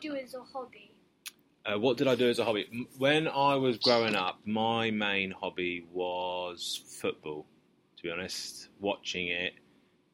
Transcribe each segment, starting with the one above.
do as a hobby? Uh, what did I do as a hobby? When I was growing up, my main hobby was football, to be honest. Watching it,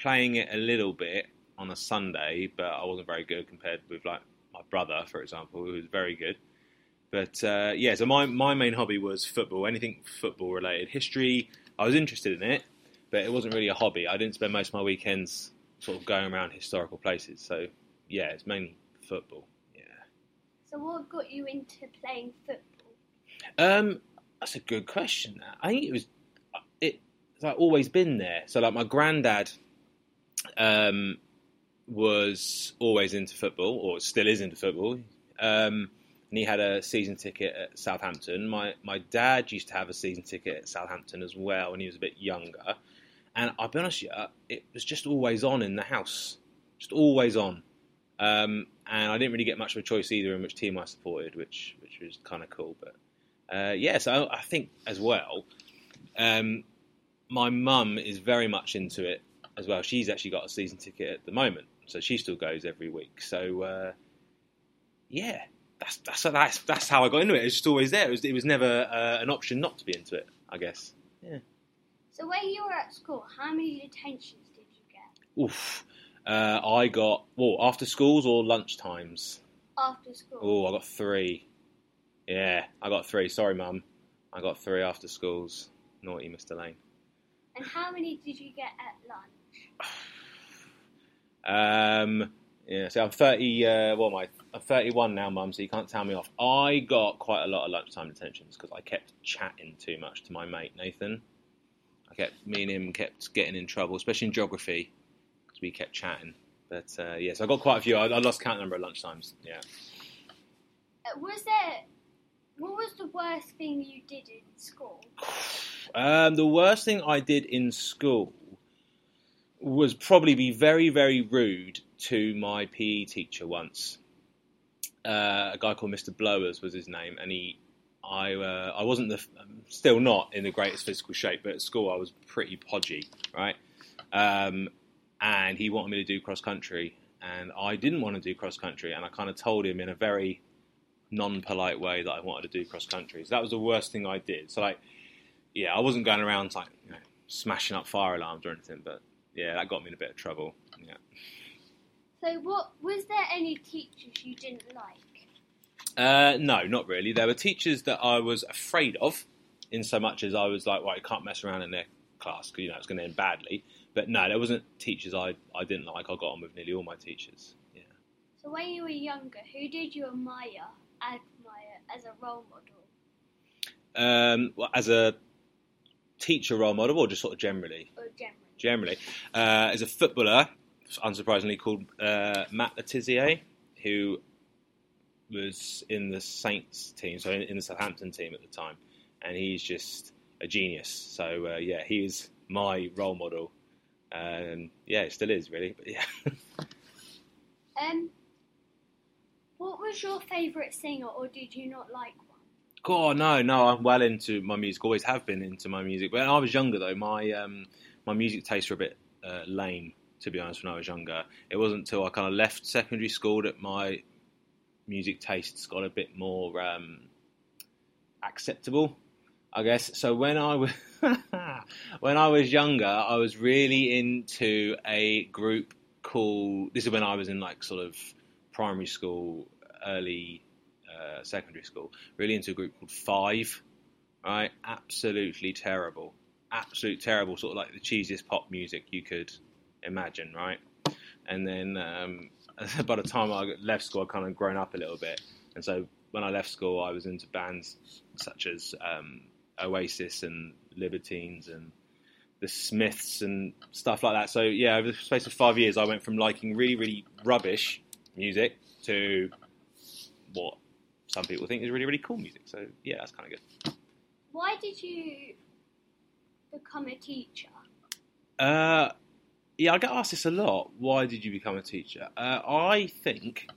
playing it a little bit on a Sunday, but I wasn't very good compared with like my brother, for example, who was very good. But uh, yeah, so my, my main hobby was football, anything football related. History, I was interested in it, but it wasn't really a hobby. I didn't spend most of my weekends sort of going around historical places. So yeah, it's mainly football. So, what got you into playing football? Um, that's a good question. I think it was it. It's like always been there. So like my granddad, um, was always into football, or still is into football. Um, and he had a season ticket at Southampton. My my dad used to have a season ticket at Southampton as well when he was a bit younger. And I'll be honest you, it was just always on in the house, just always on. Um, and I didn't really get much of a choice either in which team I supported, which which was kind of cool. But uh, yeah, so I think as well, um, my mum is very much into it as well. She's actually got a season ticket at the moment, so she still goes every week. So uh, yeah, that's that's that's that's how I got into it. It's just always there. It was it was never uh, an option not to be into it. I guess. Yeah. So, when you were at school, how many detentions did you get Oof. Uh, I got well after schools or lunch times. after school? Oh, I got three. Yeah, I got three. Sorry, mum. I got three after schools. Naughty, Mr. Lane. And how many did you get at lunch? Um, yeah, so I'm 30. Uh, what am I? I'm 31 now, mum. So you can't tell me off. I got quite a lot of lunchtime detentions because I kept chatting too much to my mate Nathan. I kept me and him kept getting in trouble, especially in geography, because we kept chatting. But uh, yeah, so I got quite a few. I, I lost count number of lunchtimes. Yeah. Uh, Was there. What was the worst thing you did in school? Um, the worst thing I did in school was probably be very, very rude to my PE teacher once. Uh, a guy called Mr. Blowers was his name, and he, I, uh, I wasn't the, um, still not in the greatest physical shape, but at school I was pretty podgy, right? Um, and he wanted me to do cross country, and I didn't want to do cross country, and I kind of told him in a very non-polite way that I wanted to do cross country. So that was the worst thing I did. So like, yeah, I wasn't going around like you know, smashing up fire alarms or anything, but yeah, that got me in a bit of trouble. Yeah. So, what was there any teachers you didn't like? Uh, no, not really. There were teachers that I was afraid of, in so much as I was like, well, I can't mess around in their class because you know it's going to end badly. But no, there wasn't teachers I, I didn't like. I got on with nearly all my teachers. Yeah. So, when you were younger, who did you admire, admire as a role model? Um, well, as a teacher role model, or just sort of generally. Or generally? generally, uh, is a footballer, unsurprisingly called uh, Matt Le Tissier, who was in the Saints team, so in, in the Southampton team at the time, and he's just a genius. So uh, yeah, he is my role model, and yeah, it still is really. But yeah, Um, what was your favourite singer, or did you not like one? God, no, no, I'm well into my music. Always have been into my music. When I was younger, though, my um, my music tastes were a bit uh, lame. To be honest, when I was younger, it wasn't until I kind of left secondary school that my music tastes got a bit more um, acceptable, I guess. So when I was when I was younger, I was really into a group called. This is when I was in like sort of primary school, early uh, secondary school. Really into a group called Five. Right, absolutely terrible, absolute terrible. Sort of like the cheesiest pop music you could imagine. Right, and then um, by the time I left school, I kind of grown up a little bit, and so when I left school, I was into bands such as um, Oasis and Libertines and the Smiths and stuff like that. So yeah, over the space of five years, I went from liking really, really rubbish music to what some people think is really, really cool music. So yeah, that's kind of good. Why did you become a teacher? Uh, yeah, I get asked this a lot. Why did you become a teacher? Uh, I think,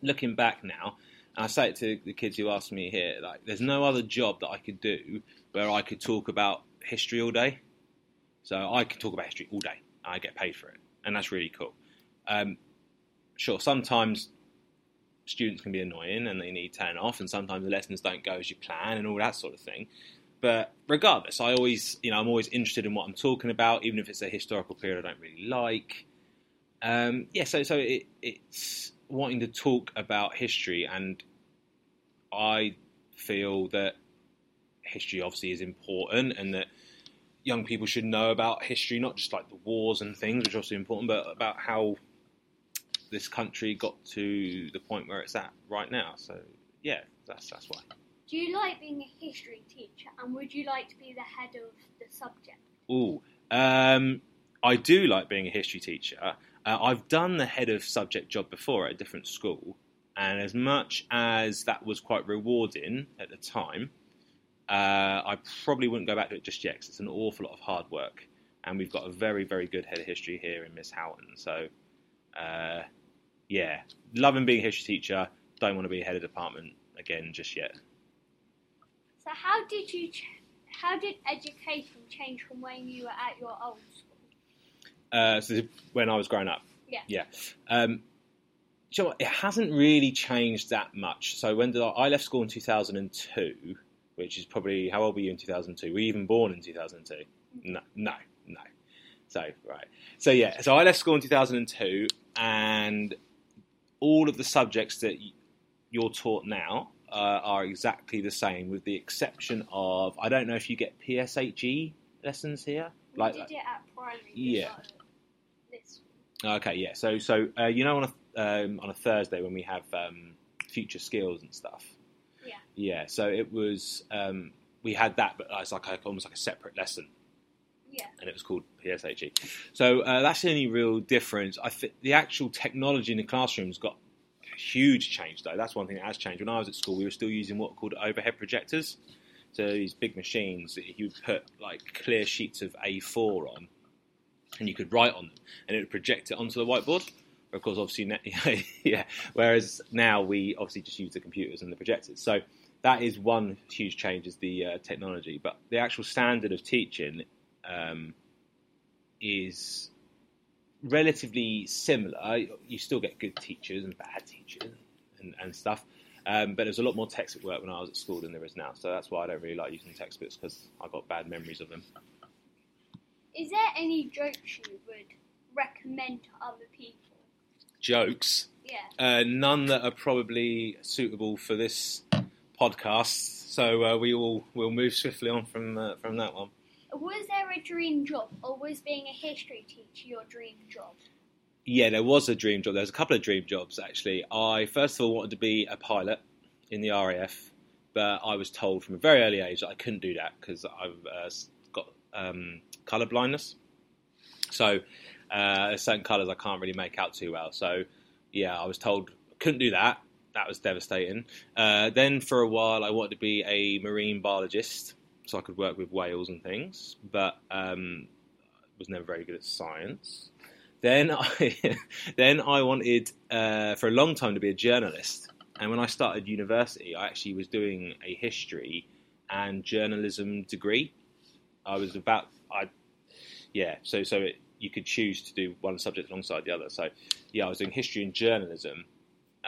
looking back now, and I say it to the kids who ask me here, like, there's no other job that I could do where I could talk about history all day. So I could talk about history all day, I get paid for it, and that's really cool. Um, sure, sometimes students can be annoying and they need turn off, and sometimes the lessons don't go as you plan and all that sort of thing. But regardless, I always, you know, I'm always interested in what I'm talking about, even if it's a historical period I don't really like. Um, yeah, so so it, it's wanting to talk about history, and I feel that history obviously is important, and that young people should know about history, not just like the wars and things, which are also important, but about how this country got to the point where it's at right now. So yeah, that's that's why. Do you like being a history teacher, and would you like to be the head of the subject? Ooh, um, I do like being a history teacher. Uh, I've done the head of subject job before at a different school, and as much as that was quite rewarding at the time, uh, I probably wouldn't go back to it just yet because it's an awful lot of hard work, and we've got a very, very good head of history here in Miss Houghton. So, uh, yeah, loving being a history teacher. Don't want to be a head of department again just yet. So how did you? Ch- how did education change from when you were at your old school? Uh, so when I was growing up. Yeah. Yeah. Um, do you know what? It hasn't really changed that much. So when did I, I left school in 2002, which is probably how old were you in 2002? Were you even born in 2002? No, no, no. So right. So yeah. So I left school in 2002, and all of the subjects that you're taught now uh, are exactly the same, with the exception of I don't know if you get PSHE lessons here. We Like did it at primary. Yeah. Not at This. Okay, yeah. So, so uh, you know, on a um, on a Thursday when we have um, future skills and stuff. Yeah. Yeah. So it was um, we had that, but it's like a, almost like a separate lesson, Yeah. and it was called PSHE. So uh, that's the only real difference. I think the actual technology in the classrooms got a huge change though. That's one thing that has changed. When I was at school, we were still using what called overhead projectors. So these big machines that you would put like clear sheets of A4 on, and you could write on them, and it would project it onto the whiteboard. Of course, obviously, yeah. Whereas now we obviously just use the computers and the projectors. So that is one huge change is the uh, technology, but the actual standard of teaching um, is relatively similar. You still get good teachers and bad teachers and, and stuff. Um, but there's a lot more textbook work when I was at school than there is now. So that's why I don't really like using textbooks because I got bad memories of them. Is there any jokes you would recommend to other people? Jokes. Yeah. Uh, none that are probably suitable for this podcast. So uh, we will will move swiftly on from uh, from that one. Was there a dream job, or was being a history teacher your dream job? Yeah, there was a dream job. There was a couple of dream jobs actually. I first of all wanted to be a pilot in the RAF, but I was told from a very early age that I couldn't do that because I've uh, um, colour blindness. So uh, certain colours I can't really make out too well. So yeah, I was told I couldn't do that. That was devastating. Uh, then for a while, I wanted to be a marine biologist so I could work with whales and things, but um, was never very good at science. Then I, then I wanted uh, for a long time to be a journalist, and when I started university, I actually was doing a history and journalism degree. I was about I, yeah. So so it, you could choose to do one subject alongside the other. So yeah, I was doing history and journalism.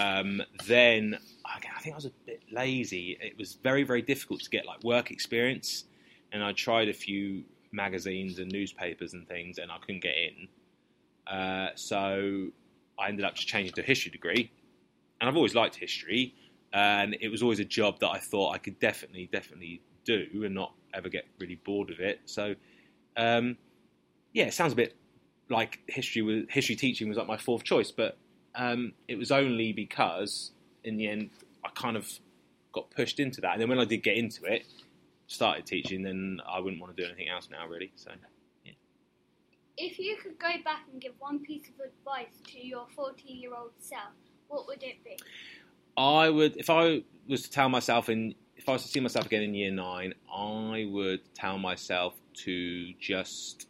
Um, then I think I was a bit lazy. It was very very difficult to get like work experience, and I tried a few magazines and newspapers and things, and I couldn't get in. Uh, so I ended up just changing to a history degree, and I've always liked history, and it was always a job that I thought I could definitely, definitely do and not ever get really bored of it. So, um, yeah, it sounds a bit like history was history teaching was like my fourth choice, but um, it was only because in the end I kind of got pushed into that, and then when I did get into it, started teaching, then I wouldn't want to do anything else now, really. So. If you could go back and give one piece of advice to your 14 year old self, what would it be? I would, if I was to tell myself in, if I was to see myself again in year nine, I would tell myself to just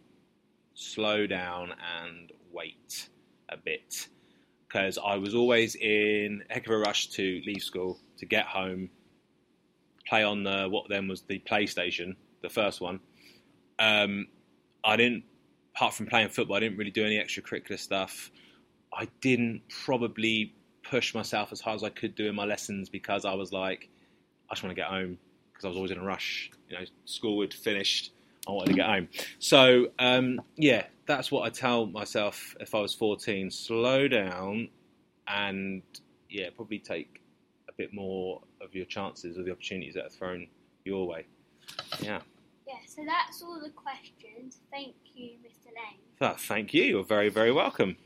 slow down and wait a bit. Because I was always in a heck of a rush to leave school, to get home, play on the, what then was the PlayStation, the first one. Um, I didn't apart from playing football, I didn't really do any extracurricular stuff. I didn't probably push myself as hard as I could do in my lessons because I was like, I just want to get home because I was always in a rush. You know, school had finished. I wanted to get home. So, um, yeah, that's what I tell myself if I was 14. Slow down and, yeah, probably take a bit more of your chances or the opportunities that are thrown your way. Yeah. Yeah, so that's all the questions. Thank you, Mr. Lane. Ah, thank you. You're very, very welcome.